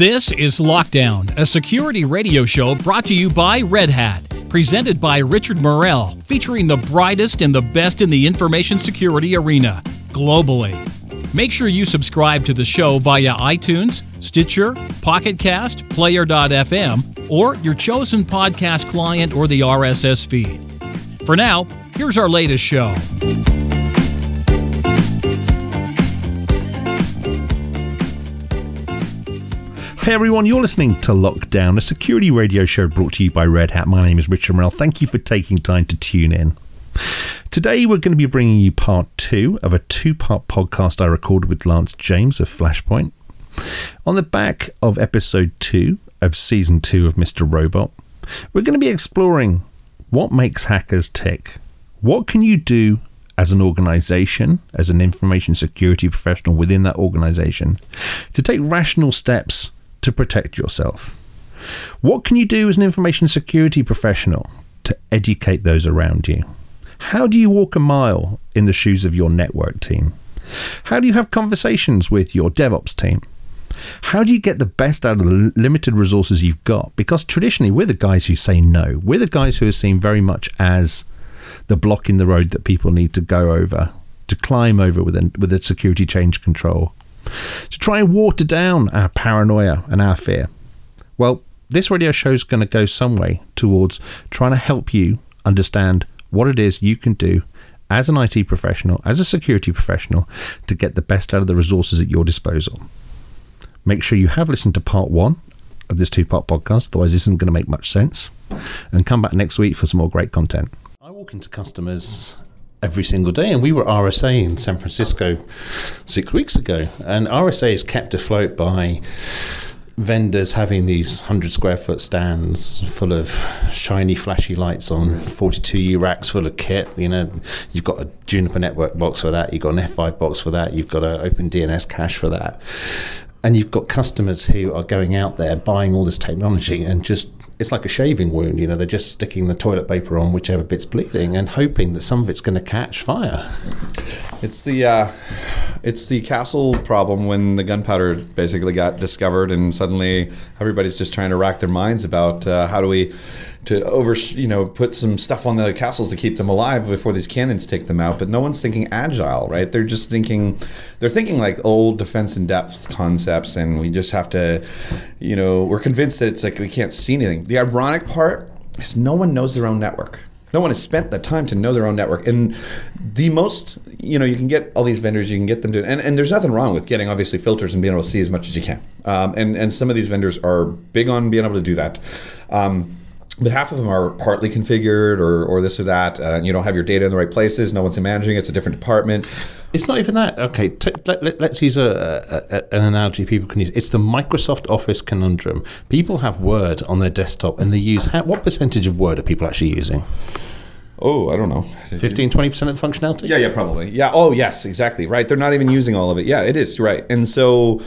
This is Lockdown, a security radio show brought to you by Red Hat, presented by Richard Morrell, featuring the brightest and the best in the information security arena globally. Make sure you subscribe to the show via iTunes, Stitcher, Pocket Cast, Player.fm, or your chosen podcast client or the RSS feed. For now, here's our latest show. Hey everyone, you're listening to Lockdown, a security radio show brought to you by Red Hat. My name is Richard Morrell. Thank you for taking time to tune in. Today we're going to be bringing you part two of a two part podcast I recorded with Lance James of Flashpoint. On the back of episode two of season two of Mr. Robot, we're going to be exploring what makes hackers tick. What can you do as an organization, as an information security professional within that organization, to take rational steps to protect yourself? What can you do as an information security professional to educate those around you? How do you walk a mile in the shoes of your network team? How do you have conversations with your DevOps team? How do you get the best out of the limited resources you've got? Because traditionally, we're the guys who say no. We're the guys who are seen very much as the block in the road that people need to go over, to climb over with a, with a security change control, to try and water down our paranoia and our fear. Well, this radio show is going to go some way towards trying to help you understand what it is you can do as an IT professional, as a security professional, to get the best out of the resources at your disposal. Make sure you have listened to part one of this two part podcast, otherwise, this isn't going to make much sense. And come back next week for some more great content. I walk into customers every single day. And we were RSA in San Francisco six weeks ago. And RSA is kept afloat by vendors having these 100 square foot stands full of shiny, flashy lights on 42U racks full of kit. You know, you've got a Juniper Network box for that, you've got an F5 box for that, you've got an OpenDNS cache for that. And you've got customers who are going out there buying all this technology and just it's like a shaving wound. You know, they're just sticking the toilet paper on whichever bit's bleeding and hoping that some of it's going to catch fire. It's the uh, it's the castle problem when the gunpowder basically got discovered, and suddenly everybody's just trying to rack their minds about uh, how do we to over you know put some stuff on the castles to keep them alive before these cannons take them out. But no one's thinking agile, right? They're just thinking they're thinking like old defense in depth concepts, and we just have to, you know, we're convinced that it's like we can't see anything. The ironic part is no one knows their own network. No one has spent the time to know their own network. And the most, you know, you can get all these vendors, you can get them to, and, and there's nothing wrong with getting obviously filters and being able to see as much as you can. Um, and, and some of these vendors are big on being able to do that. Um, but half of them are partly configured or, or this or that. Uh, you don't have your data in the right places. No one's managing it. It's a different department. It's not even that. Okay, t- let, us let, use a, a, a, an analogy people can use. It's the Microsoft Office conundrum. People have Word on their desktop and they use, how, what percentage of Word are people actually using? Oh, I don't know. 15, 20% of the functionality? Yeah, yeah, probably. Yeah. Oh, yes, exactly. Right. They're not even using all of it. Yeah, it is. Right. And so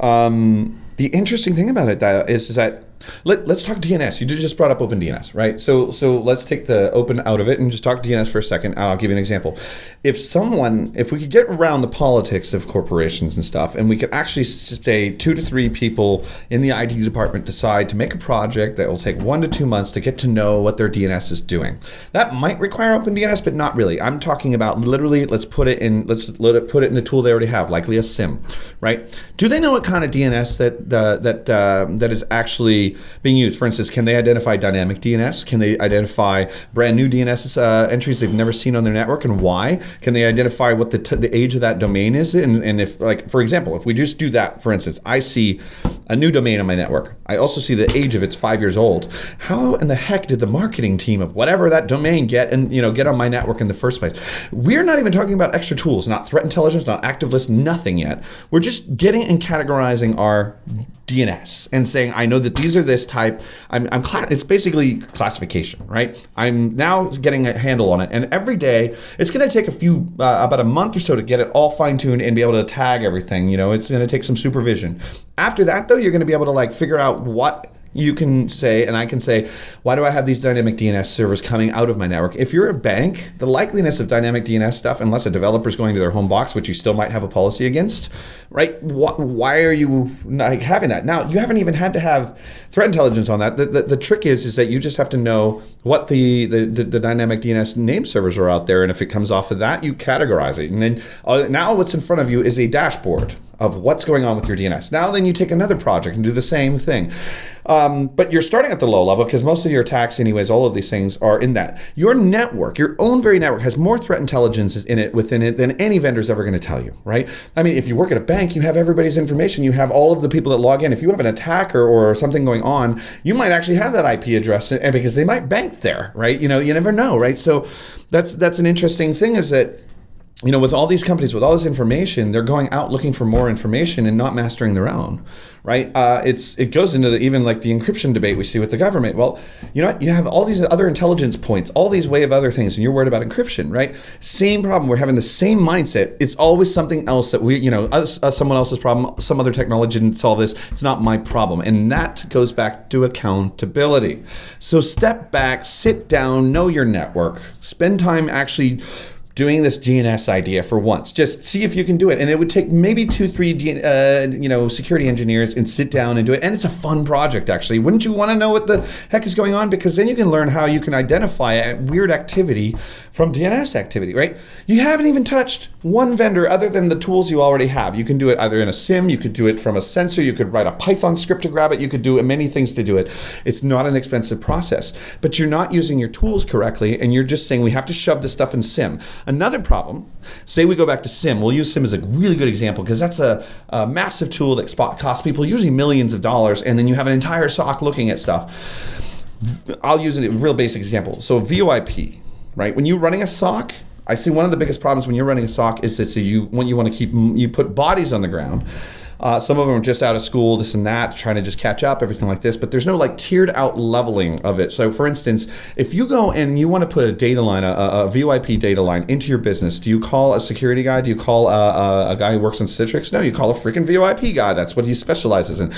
um, the interesting thing about it is, is that let, us talk DNS. You just brought up OpenDNS, right? So so let's take the open out of it and just talk DNS for a second. I'll give you an example. If someone, if we could get around the politics of corporations and stuff, and we could actually say two to three people in the IT department decide to make a project that will take one to two months to get to know what their DNS is doing. That might require OpenDNS, but not really. I'm talking about literally. Let's put it in. Let's let it put it in the tool they already have, likely a SIEM, right? Do they know what kind of DNS that uh, that uh, that is actually being used. For instance, can they identify dynamic DNS? Can they identify brand new DNS uh, entries they've never seen on their network and why? Can they identify what the, t- the age of that domain is? And, and if, like, for example, if we just do that, for instance, I see a new domain on my network. I also see the age of it's five years old. How in the heck did the marketing team of whatever that domain get and you know get on my network in the first place? We're not even talking about extra tools, not threat intelligence, not active list, nothing yet. We're just getting and categorizing our DNS and saying, I know that these this type. I'm, I'm cla- it's basically classification, right? I'm now getting a handle on it. And every day, it's going to take a few, uh, about a month or so to get it all fine tuned and be able to tag everything. You know, it's going to take some supervision. After that, though, you're going to be able to like figure out what you can say, and I can say, why do I have these dynamic DNS servers coming out of my network? If you're a bank, the likeliness of dynamic DNS stuff, unless a developer is going to their home box, which you still might have a policy against, right? Wh- why are you like having that? Now, you haven't even had to have threat intelligence on that. The, the, the trick is, is that you just have to know what the, the, the, the, dynamic DNS name servers are out there, and if it comes off of that, you categorize it. And then uh, now what's in front of you is a dashboard of what's going on with your DNS. Now, then you take another project and do the same thing. Um, but you're starting at the low level because most of your attacks, anyways, all of these things are in that. Your network, your own very network, has more threat intelligence in it within it than any vendor's ever going to tell you, right? I mean, if you work at a bank, you have everybody's information. You have all of the people that log in. If you have an attacker or something going on, you might actually have that IP address and because they might bank there, right? You know, you never know, right? So that's that's an interesting thing is that you know, with all these companies, with all this information, they're going out looking for more information and not mastering their own, right? Uh, it's it goes into the, even like the encryption debate we see with the government. Well, you know, you have all these other intelligence points, all these way of other things, and you're worried about encryption, right? Same problem. We're having the same mindset. It's always something else that we, you know, us, us, someone else's problem. Some other technology didn't solve this. It's not my problem, and that goes back to accountability. So step back, sit down, know your network, spend time actually doing this DNS idea for once. Just see if you can do it. And it would take maybe two, three, uh, you know, security engineers and sit down and do it. And it's a fun project, actually. Wouldn't you want to know what the heck is going on? Because then you can learn how you can identify weird activity from DNS activity, right? You haven't even touched one vendor other than the tools you already have. You can do it either in a SIEM, you could do it from a sensor, you could write a Python script to grab it, you could do many things to do it. It's not an expensive process, but you're not using your tools correctly, and you're just saying we have to shove this stuff in SIEM. Another problem, say we go back to SIEM, we'll use SIEM as a really good example because that's a, a, massive tool that spot costs people usually millions of dollars, and then you have an entire SOC looking at stuff. I'll use a real basic example. So VoIP, right? When you're running a SOC, I see one of the biggest problems when you're running a SOC is that so you when you want to keep you put bodies on the ground uh, some of them are just out of school, this and that, trying to just catch up, everything like this. But there's no like tiered out leveling of it. So, for instance, if you go and you want to put a data line, a, a VoIP data line into your business, do you call a security guy? Do you call a, a, a guy who works on Citrix? No, you call a freaking VoIP guy. That's what he specializes in.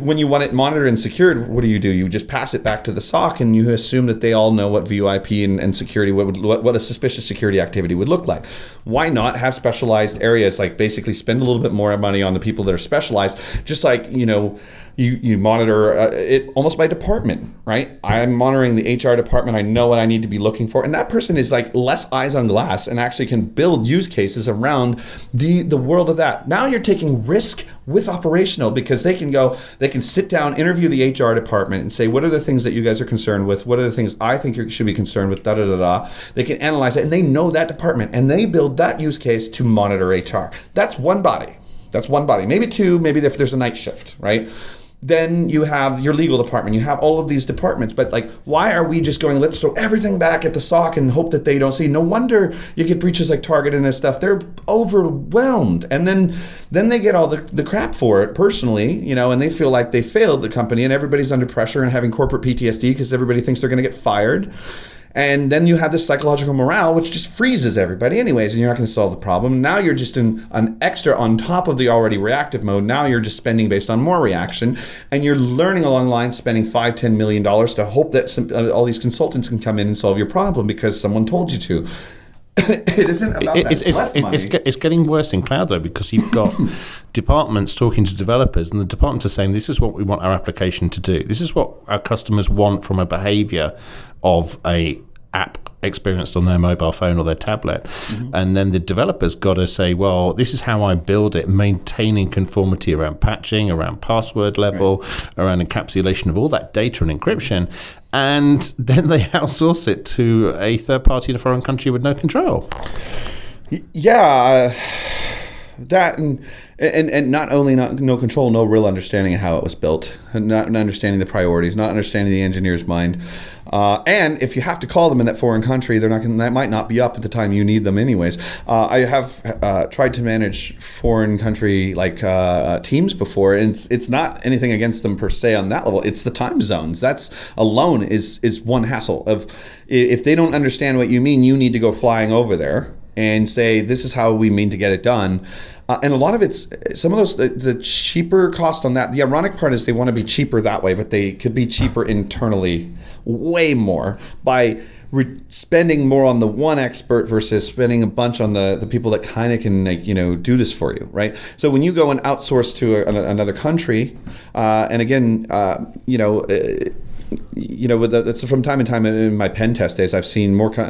When you want it monitored and secured, what do you do? You just pass it back to the SOC and you assume that they all know what VoIP and, and security, what, what, what a suspicious security activity would look like. Why not have specialized areas like basically spend a little bit more money on the people that that are specialized, just like you know you you monitor uh, it almost by department, right? I'm monitoring the HR department. I know what I need to be looking for, and that person is like less eyes on glass and actually can build use cases around the the world of that. Now you're taking risk with operational because they can go, they can sit down, interview the HR department, and say, what are the things that you guys are concerned with? What are the things I think you should be concerned with? Da da da da. They can analyze it, and they know that department, and they build that use case to monitor HR. That's one body. That's one body. Maybe two, maybe if there's a night shift, right? Then you have your legal department. You have all of these departments. But like, why are we just going, let's throw everything back at the SOC and hope that they don't see? No wonder you get breaches like Target and this stuff. They're overwhelmed. And then then they get all the, the crap for it personally, you know, and they feel like they failed the company and everybody's under pressure and having corporate PTSD because everybody thinks they're going to get fired. And then you have this psychological morale, which just freezes everybody, anyways, and you're not going to solve the problem. Now you're just in an extra on top of the already reactive mode. Now you're just spending based on more reaction, and you're learning along the line, spending five, ten million dollars to hope that some, uh, all these consultants can come in and solve your problem because someone told you to. it isn't about it, it's, it's, it's, it's, getting worse in cloud though because you've got departments talking to developers and the departments are saying this is what we want our application to do this is what our customers want from a behavior of a app experienced on their mobile phone or their tablet. Mm-hmm. And then the developer's got to say, well, this is how I build it, maintaining conformity around patching, around password level, right. around encapsulation of all that data and encryption. And then they outsource it to a third party in a foreign country with no control. Yeah. That and and and not only not no control, no real understanding of how it was built, not understanding the priorities, not understanding the engineer's mind, uh, and if you have to call them in that foreign country, they're not gonna, that might not be up at the time you need them anyways. Uh, I have uh, tried to manage foreign country like uh, teams before, and it's it's not anything against them per se on that level. It's the time zones. That's alone is is one hassle of if they don't understand what you mean, you need to go flying over there and say this is how we mean to get it done. Uh, and a lot of it's some of those the, the, cheaper cost on that. The ironic part is they want to be cheaper that way, but they could be cheaper internally, way more by re- spending more on the one expert versus spending a bunch on the the people that kind of can like you know do this for you, right? So when you go and outsource to a, another country, uh, and again, uh, you know. You know, the, from time to time in my pen test days, I've seen more co-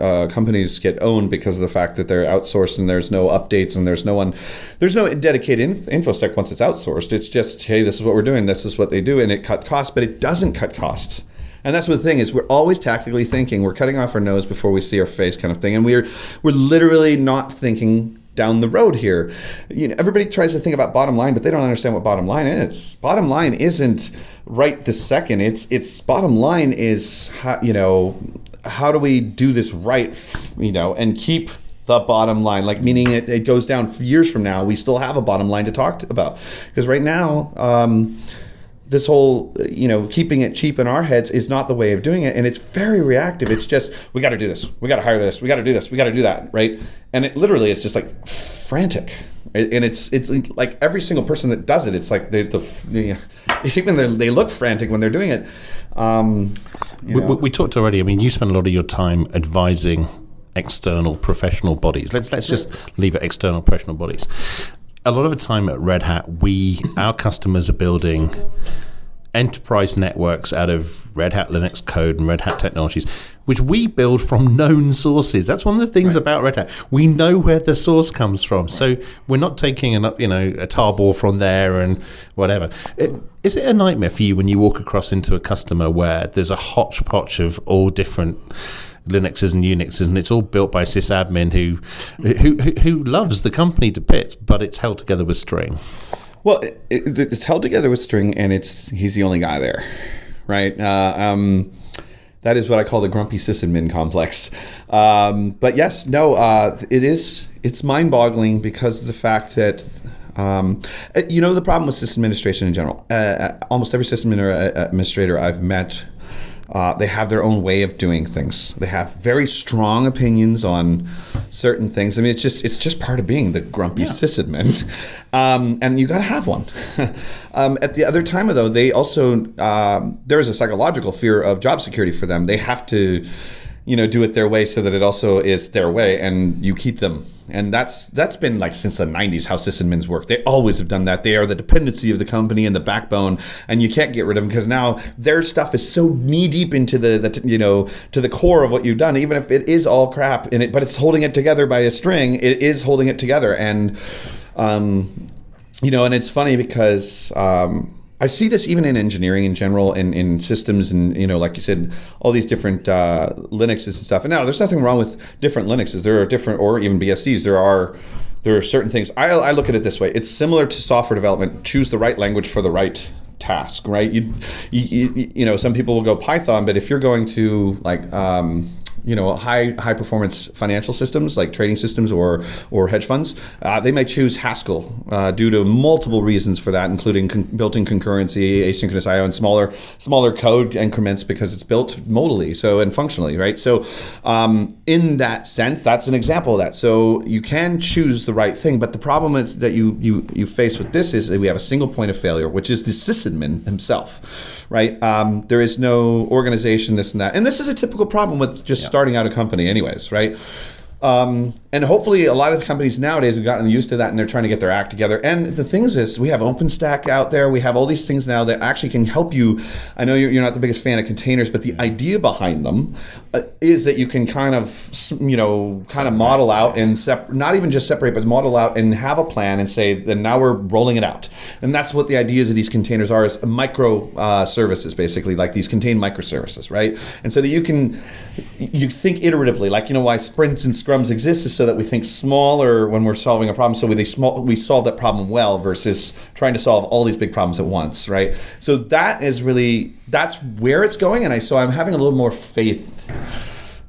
uh, companies get owned because of the fact that they're outsourced and there's no updates and there's no one, there's no dedicated inf- infosec once it's outsourced. It's just, hey, this is what we're doing, this is what they do, and it cut costs, but it doesn't cut costs. And that's the thing is. We're always tactically thinking. We're cutting off our nose before we see our face, kind of thing. And we're we're literally not thinking down the road here. You know, everybody tries to think about bottom line, but they don't understand what bottom line is. Bottom line isn't right this second. It's it's bottom line is how, you know how do we do this right, you know, and keep the bottom line, like meaning it, it goes down years from now. We still have a bottom line to talk to about because right now. Um, this whole you know keeping it cheap in our heads is not the way of doing it and it's very reactive it's just we got to do this we got to hire this we got to do this we got to do that right and it literally it's just like frantic and it's it's like every single person that does it it's like they the, the even they look frantic when they're doing it. Um, we, we, talked already i mean you spend a lot of your time advising external professional bodies. Let's let's just leave it external professional bodies. A lot of the time at Red Hat, we our customers are building enterprise networks out of Red Hat Linux code and Red Hat technologies, which we build from known sources. That's one of the things right. about Red Hat. We know where the source comes from, so we're not taking a you know a tarball from there and whatever. It, is it a nightmare for you when you walk across into a customer where there's a hodgepodge of all different Linuxes and Unixes, and it's all built by sysadmin who, who who loves the company to bits, but it's held together with string. Well, it, it, it's held together with string, and it's he's the only guy there, right? Uh, um, that is what I call the grumpy sysadmin complex. Um, but yes, no, uh, it is. It's mind-boggling because of the fact that um, uh, you know the problem with system administration in general. Uh, uh almost every system administrator I've met uh, they have their own way of doing things. They have very strong opinions on certain things. I mean, it's just it's just part of being the grumpy yeah. sysadmin, um, and you got to have one. um, at the other time, though, they also um, there is a psychological fear of job security for them. They have to you know do it their way so that it also is their way and you keep them. And that's that's been like since the 90s how sysadmins work. They always have done that. They are the dependency of the company and the backbone and you can't get rid of them because now their stuff is so knee deep into the, the you know to the core of what you've done. Even if it is all crap in it but it's holding it together by a string it is holding it together. And um you know and it's funny because um I see this even in engineering in general, and in, systems, and you know, like you said, all these different uh, Linuxes and stuff. And now, there's nothing wrong with different Linuxes. There are different, or even BSDs. There are there are certain things. I, I look at it this way: it's similar to software development. Choose the right language for the right task, right? You, you, you, you know, some people will go Python, but if you're going to like um, you know high high performance financial systems like trading systems or or hedge funds, uh, they might choose Haskell uh, due to multiple reasons for that, including con- built-in concurrency, asynchronous I/O, and smaller smaller code increments because it's built modally so and functionally, right? So um, in that sense, that's an example of that. So you can choose the right thing, but the problem is that you you you face with this is that we have a single point of failure, which is the sysadmin himself, right? Um, there is no organization, this and that, and this is a typical problem with just yeah. Starting out a company, anyways, right? Um, and hopefully, a lot of the companies nowadays have gotten used to that, and they're trying to get their act together. And the thing is, we have OpenStack out there. We have all these things now that actually can help you. I know you're, you're not the biggest fan of containers, but the idea behind them uh, is that you can kind of, you know, kind of model out and sep- not even just separate, but model out and have a plan and say, then now we're rolling it out. And that's what the ideas of these containers are: is micro uh, services, basically, like these contained microservices, right? And so that you can you think iteratively, like you know why sprints and scrums exist is so that we think smaller when we're solving a problem, so we small we solve that problem well versus trying to solve all these big problems at once, right? So that is really that's where it's going, and I so I'm having a little more faith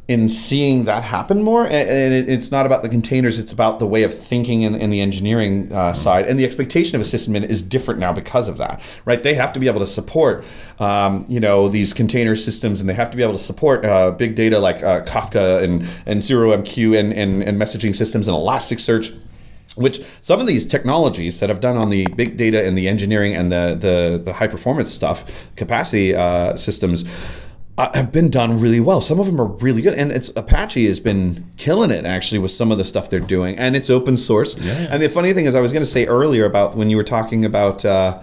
in seeing that happen more. And, it's not about the containers; it's about the way of thinking and, and the engineering uh, side. And the expectation of a system is different now because of that, right? They have to be able to support, um, you know, these container systems, and they have to be able to support uh, big data like uh, Kafka and and ZeroMQ and, and and messaging systems and Elasticsearch which some of these technologies that have done on the big data and the engineering and the the, the high performance stuff capacity uh, systems have been done really well. Some of them are really good, and it's Apache has been killing it actually with some of the stuff they're doing, and it's open source. Yeah. And the funny thing is, I was going to say earlier about when you were talking about. Uh,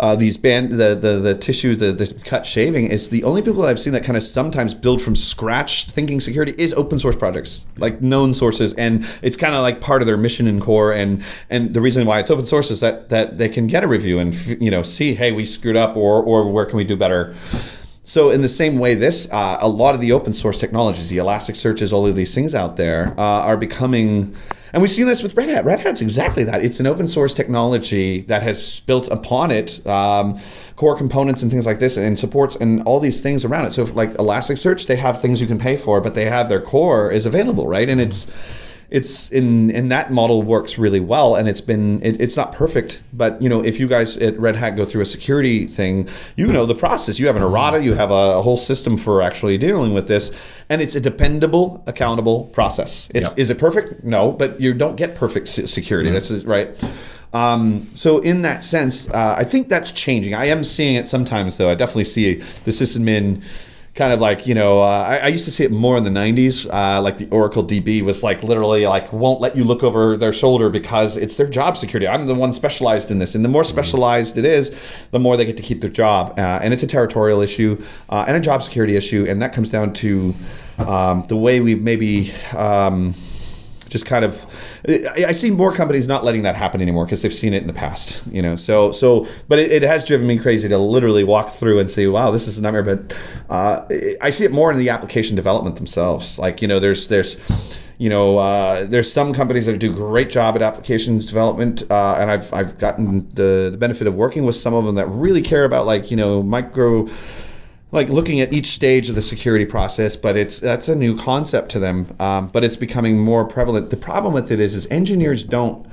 uh, these band the the, the tissue the, the cut shaving is the only people that I've seen that kind of sometimes build from scratch thinking security is open source projects like known sources and it's kind of like part of their mission and core and and the reason why it's open source is that that they can get a review and you know see hey we screwed up or or where can we do better so in the same way, this uh, a lot of the open source technologies, the Elasticsearches, all of these things out there uh, are becoming. And we've seen this with Red Hat. Red Hat's exactly that. It's an open source technology that has built upon it um, core components and things like this, and supports and all these things around it. So, like Elasticsearch, they have things you can pay for, but they have their core is available, right? And it's it's in in that model works really well and it's been it, it's not perfect but you know if you guys at red hat go through a security thing you know the process you have an errata you have a, a whole system for actually dealing with this and it's a dependable accountable process it's, Yep. is it perfect no but you don't get perfect se- security that's right um, so in that sense, uh, I think that's changing. I am seeing it sometimes, though. I definitely see the sysadmin kind of like you know. Uh, I, I used to see it more in the '90s. Uh, like the Oracle DB was like literally like won't let you look over their shoulder because it's their job security. I'm the one specialized in this, and the more specialized it is, the more they get to keep their job. Uh, and it's a territorial issue uh, and a job security issue, and that comes down to um, the way we've maybe. Um, just kind of I, see more companies not letting that happen anymore because they've seen it in the past you know? So so but it, it has driven me crazy to literally walk through and say wow this is a nightmare. But uh, i see it more in the application development themselves. Like you know there's there's you know uh, there's some companies that do great job at applications development uh, and I've, I've gotten the, the benefit of working with some of them that really care about like you know micro like looking at each stage of the security process, but it's that's a new concept to them. Um, but it's becoming more prevalent. The problem with it is, is engineers don't.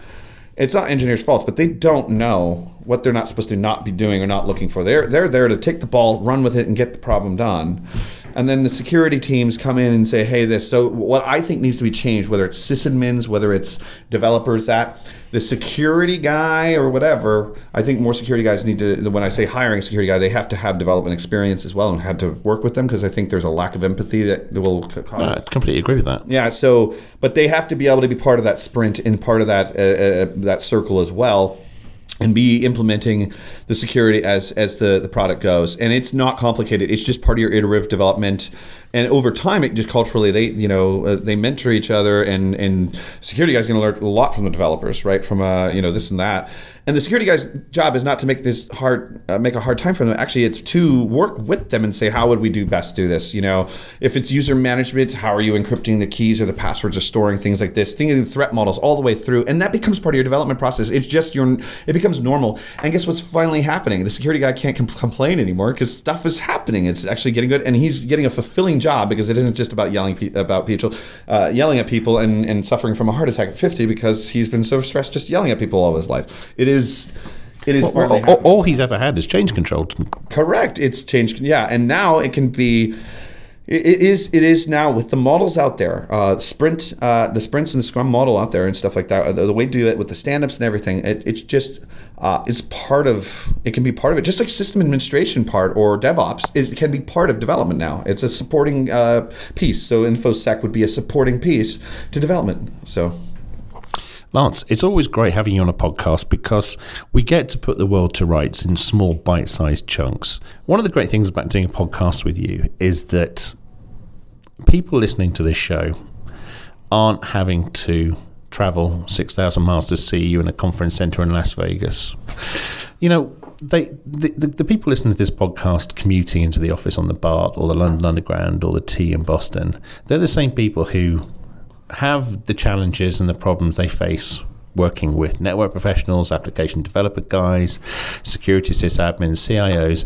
It's not engineers' fault, but they don't know what they're not supposed to not be doing or not looking for. They're they're there to take the ball, run with it, and get the problem done. And then the security teams come in and say, "Hey, this." So what I think needs to be changed, whether it's sysadmins, whether it's developers, that the security guy or whatever, I think more security guys need to. When I say hiring a security guy, they have to have development experience as well and have to work with them because I think there's a lack of empathy that will cause. I completely agree with that. Yeah. So, but they have to be able to be part of that sprint and part of that uh, uh, that circle as well, and be implementing the security as as the the product goes. And it's not complicated. It's just part of your iterative development. And over time, it just culturally they you know uh, they mentor each other, and and security guys going to learn a lot from the developers, right? From uh, you know this and that. And the security guy's job is not to make this hard, uh, make a hard time for them. Actually, it's to work with them and say, how would we do best do this? You know, if it's user management, how are you encrypting the keys or the passwords or storing things like this? Thinking threat models all the way through, and that becomes part of your development process. It's just your, it becomes normal. And guess what's finally happening? The security guy can't com- complain anymore because stuff is happening. It's actually getting good, and he's getting a fulfilling job because it isn't just about yelling pe- about people, uh, yelling at people and, and suffering from a heart attack at 50 because he's been so stressed just yelling at people all his life. It is. It is Well, finally all, all he's ever had is change control. Correct. It's changed. Yeah, and now it can be. It is. It is now with the models out there. Uh, sprint, uh, the sprints and the Scrum model out there and stuff like that. The, the way to do it with the stand-ups and everything. It, it's just. Uh, it's part of. It can be part of it, just like system administration part or DevOps. It can be part of development now. It's a supporting uh, piece. So InfoSec would be a supporting piece to development. So. Lance, it's always great having you on a podcast because we get to put the world to rights in small, bite sized chunks. One of the great things about doing a podcast with you is that people listening to this show aren't having to travel 6,000 miles to see you in a conference center in Las Vegas. You know, they the, the, the people listening to this podcast commuting into the office on the BART or the London Underground or the T in Boston, they're the same people who have the challenges and the problems they face working with network professionals, application developer guys, security sysadmins, CIOs.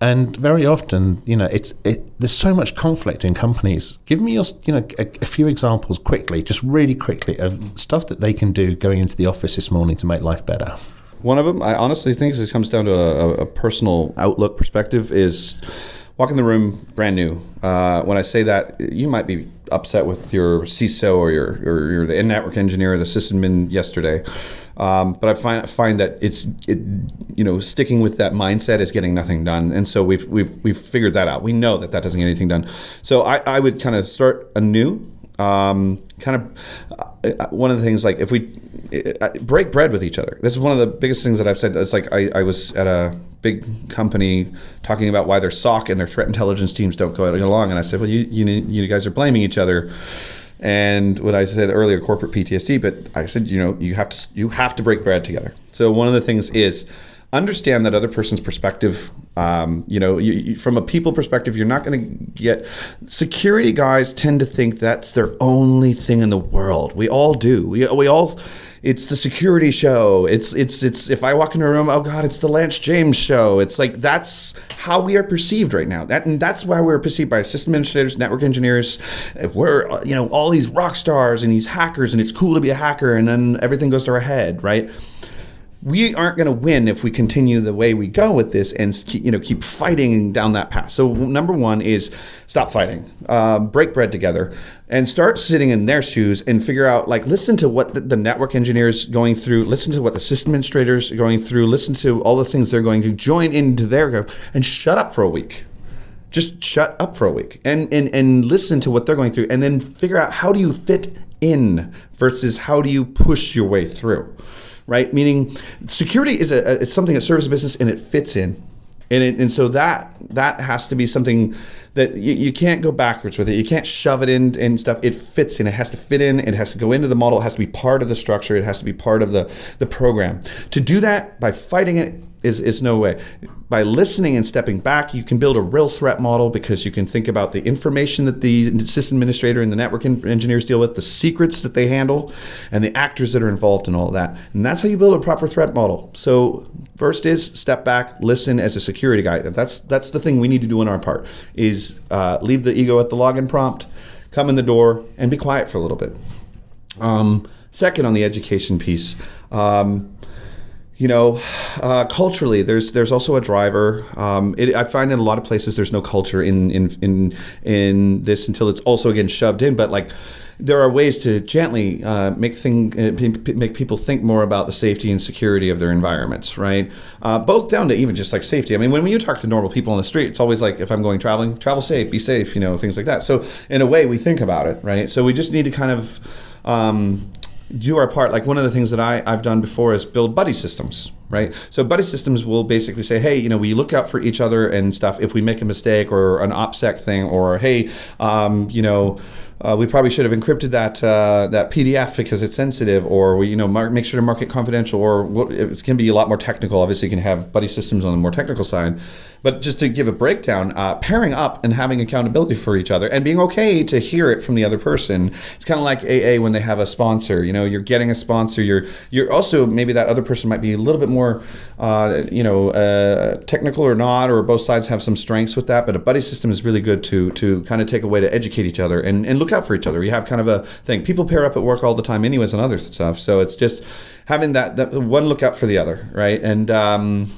and very often, you know, it's it, there's so much conflict in companies. Give me your, you know, a, a, few examples quickly, just really quickly, of stuff that they can do going into the office this morning to make life better. One of them, I honestly think, it comes down to a, a personal outlook perspective, is walk in the room brand new. Uh, when I say that, you might be upset with your CISO or your or you're the network engineer or the sysadmin yesterday. Um, but I find find that it's it, you know sticking with that mindset is getting nothing done, and so we've we've we've figured that out. We know that that doesn't get anything done. So I, I would kind of start anew. Um, kind of uh, one of the things like if we uh, break bread with each other. This is one of the biggest things that I've said. It's like I, I was at a big company talking about why their SOC and their threat intelligence teams don't go along, and I said, well, you you, you guys are blaming each other and what I said earlier, corporate PTSD. But I said, you know, you have to you have to break bread together. So one of the things is understand that other person's perspective. Um, you know, you, you, from a people perspective, you're not going to get. Security guys tend to think that's their only thing in the world. We all do. We we all it's the security show. It's it's it's if I walk into a room, oh god, it's the Lance James show. It's like that's how we are perceived right now. That and that's why we're perceived by system administrators, network engineers. We're you know all these rock stars and these hackers, and it's cool to be a hacker, and then everything goes to our head, right? We aren't going to win if we continue the way we go with this and you know keep fighting down that path. So number one is stop fighting, uh, break bread together, and start sitting in their shoes and figure out like listen to what the, the network engineers going through, listen to what the system administrators are going through, listen to all the things they're going to join into their group and shut up for a week. Just shut up for a week and, and and listen to what they're going through, and then figure out how do you fit in versus how do you push your way through right? Meaning, security is a, it's something that serves a business and it fits in, and it, and so that that has to be something that you, you can't go backwards with it. You can't shove it in and stuff. It fits in. It has to fit in. It has to go into the model. It has to be part of the structure. It has to be part of the the program. To do that by fighting it is, is no way. By listening and stepping back, you can build a real threat model because you can think about the information that the system administrator and the network engineers deal with, the secrets that they handle, and the actors that are involved in all of that. And that's how you build a proper threat model. So first is step back, listen as a security guy. That's that's the thing we need to do on our part is uh, leave the ego at the login prompt, come in the door, and be quiet for a little bit. Um, second, on the education piece. Um, you know, uh, culturally, there's there's also a driver. Um, it, I find in a lot of places there's no culture in in in in this until it's also again shoved in. But like, there are ways to gently uh, make thing uh, make people think more about the safety and security of their environments, right? Uh, both down to even just like safety. I mean, when you talk to normal people on the street, it's always like, if I'm going traveling, travel safe, be safe, you know, things like that. So in a way, we think about it, right? So we just need to kind of um, do our part. Like one of the things that I, I've done before is build buddy systems, right? So buddy systems will basically say, hey, you know, we look out for each other and stuff. If we make a mistake or an OPSEC thing, or hey, um, you know, uh, we probably should have encrypted that uh, that PDF because it's sensitive, or we you know make sure to mark it confidential, or what, going to be a lot more technical. Obviously, you can have buddy systems on the more technical side, but just to give a breakdown, uh, pairing up and having accountability for each other and being okay to hear it from the other person. It's kind of like AA when they have a sponsor. You know, you're getting a sponsor. You're you're also maybe that other person might be a little bit more, uh, you know, uh, technical or not, or both sides have some strengths with that. But a buddy system is really good to to kind of take a way to educate each other and, and look out for each other. You have kind of a thing. People pair up at work all the time, anyways, and other stuff. So it's just having that, that one look out for the other, right? And um,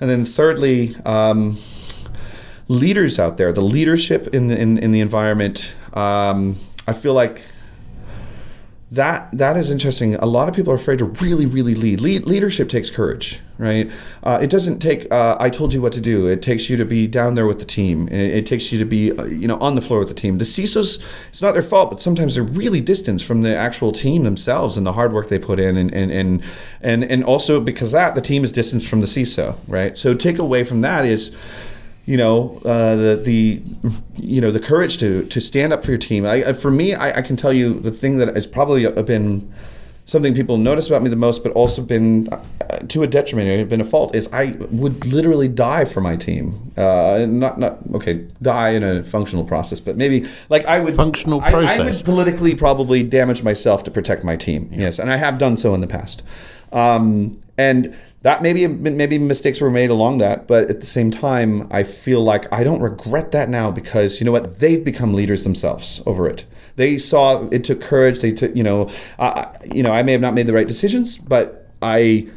and then thirdly, um, leaders out there, the leadership in the, in, in the environment. Um, I feel like that that is interesting. A lot of people are afraid to really, really lead. lead leadership takes courage, right? Uh, it doesn't take uh, "I told you what to do." It takes you to be down there with the team. It, it, takes you to be, uh, you know, on the floor with the team. The CISOs, it's not their fault, but sometimes they're really distanced from the actual team themselves and the hard work they put in, and and and and, and also because that the team is distanced from the CISO, right? So take away from that is you know uh, the the you know the courage to to stand up for your team. I, for me, I, I, can tell you the thing that has probably been something people notice about me the most, but also been uh, to a detriment, been a fault, is I would literally die for my team. Uh, not not okay, die in a functional process, but maybe like I would functional process. I, I would politically probably damage myself to protect my team. Yeah. Yes, and I have done so in the past. Um, And that maybe maybe mistakes were made along that, but at the same time, I feel like I don't regret that now because you know what? They've become leaders themselves over it. They saw it took courage. They took you know, uh, you know, I may have not made the right decisions, but I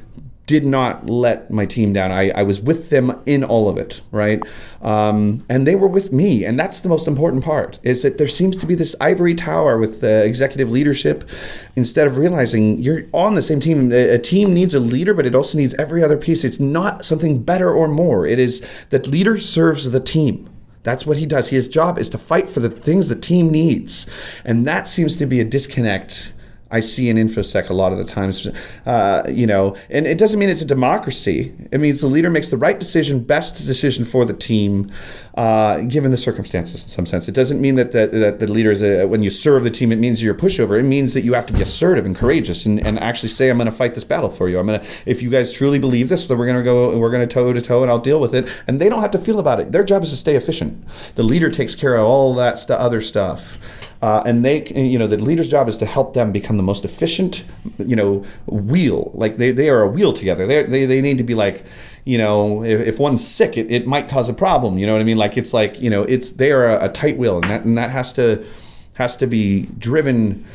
did not let my team down. I, I was with them in all of it, right? Um, and they were with me, and that's the most important part. Is that there seems to be this ivory tower with the executive leadership, instead of realizing you're on the same team. A, a team needs a leader, but it also needs every other piece. It's not something better or more. It is that leader serves the team. That's what he does. His job is to fight for the things the team needs, and that seems to be a disconnect I see in infosec a lot of the times, uh, you know, and it doesn't mean it's a democracy. It means the leader makes the right decision, best decision for the team, uh, given the circumstances. In some sense, it doesn't mean that the, that the leader is a, when you serve the team. It means you're a pushover. It means that you have to be assertive and courageous and, and actually say, "I'm going to fight this battle for you. I'm going to. If you guys truly believe this, then we're going to go. We're going to toe to toe, and I'll deal with it." And they don't have to feel about it. Their job is to stay efficient. The leader takes care of all that st- other stuff. Uh, and they, you know, the leader's job is to help them become the most efficient, you know, wheel. Like they, they are a wheel together. They, they, they need to be like, you know, if, if one's sick, it, it might cause a problem. You know what I mean? Like it's like, you know, it's they are a, a tight wheel, and that and that has to has to be driven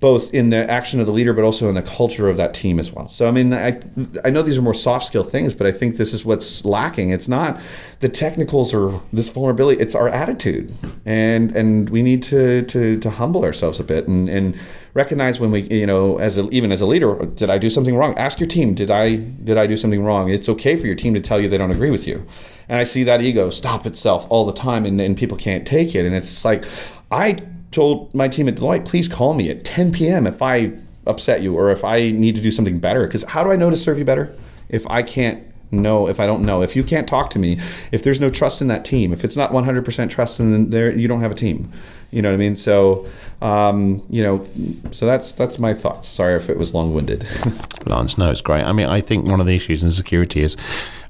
both in the action of the leader, but also in the culture of that team as well. So, I mean, I, I know these are more soft skill things, but I think this is what's lacking. It's not the technicals or this vulnerability; it's our attitude, and and we need to to, to humble ourselves a bit and and recognize when we, you know, as a, even as a leader, did I do something wrong? Ask your team, did I did I do something wrong? It's okay for your team to tell you they don't agree with you, and I see that ego stop itself all the time, and, and people can't take it, and it's like I told my team at Deloitte, please call me at 10 p.m. if I upset you or if I need to do something better. Because how do I know to serve you better if I can't know, if I don't know, if you can't talk to me, if there's no trust in that team, if it's not 100% trust, then there you don't have a team. You know what I mean? So, um, you know, so that's that's my thoughts. Sorry if it was long-winded. Lance, no, it's great. I mean, I think one of the issues in security is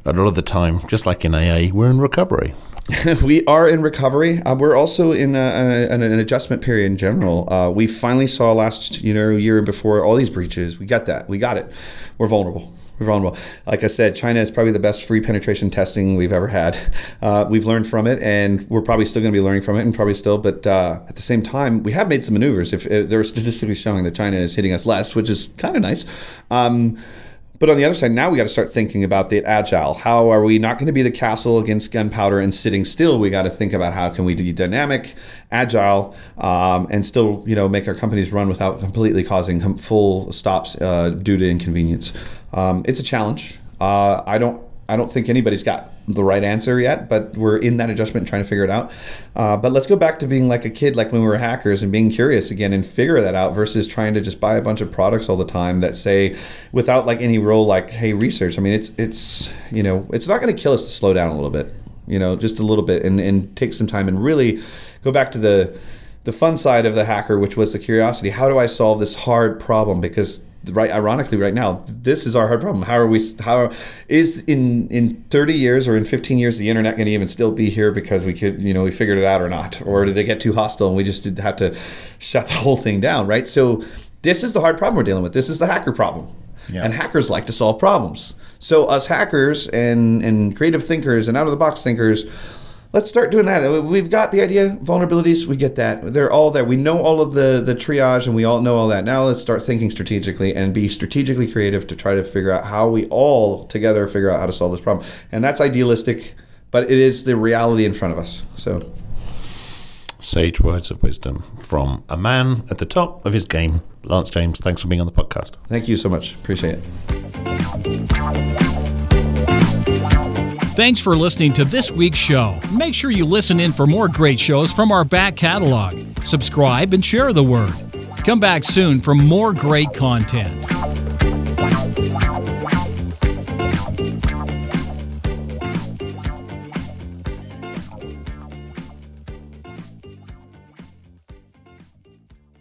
a lot of the time, just like in AA, we're in recovery. we are in recovery. Uh, we're also in a, a, an, adjustment period in general. Uh, we finally saw last you know year before all these breaches. We got that. We got it. We're vulnerable. We're vulnerable. Like I said, China is probably the best free penetration testing we've ever had. Uh, we've learned from it, and we're probably still going to be learning from it, and probably still. But uh, at the same time, we have made some maneuvers. If uh, there are statistically showing that China is hitting us less, which is kind of nice. Um, but on the other side, now we got to start thinking about the agile. How are we not going to be the castle against gunpowder and sitting still? We got to think about how can we be dynamic, agile, um, and still you know make our companies run without completely causing full stops uh, due to inconvenience. Um, it's a challenge. Uh, I don't I don't think anybody's got the right answer yet, but we're in that adjustment trying to figure it out. Uh, but let's go back to being like a kid, like when we were hackers, and being curious again and figure that out versus trying to just buy a bunch of products all the time that say, without like any role, like hey, research. I mean, it's it's you know, it's not going to kill us to slow down a little bit, you know, just a little bit, and and take some time and really go back to the the fun side of the hacker, which was the curiosity. How do I solve this hard problem? Because right ironically right now this is our hard problem. How are we how is in in 30 years or in 15 years the internet going to even still be here because we could you know we figured it out or not? Or did it get too hostile and we just did have to shut the whole thing down right? So this is the hard problem we're dealing with. This is the hacker problem. Yeah. and hackers like to solve problems. So us hackers and and creative thinkers and out of the box thinkers let's start doing that. We've got the idea, vulnerabilities, we get that. They're all there. We know all of the the triage and we all know all that. Now let's start thinking strategically and be strategically creative to try to figure out how we all together figure out how to solve this problem. And that's idealistic, but it is the reality in front of us. So sage words of wisdom from a man at the top of his game. Lance James, thanks for being on the podcast. Thank you so much. Appreciate it. Thanks for listening to this week's show. Make sure you listen in for more great shows from our back catalog. Subscribe and share the word. Come back soon for more great content.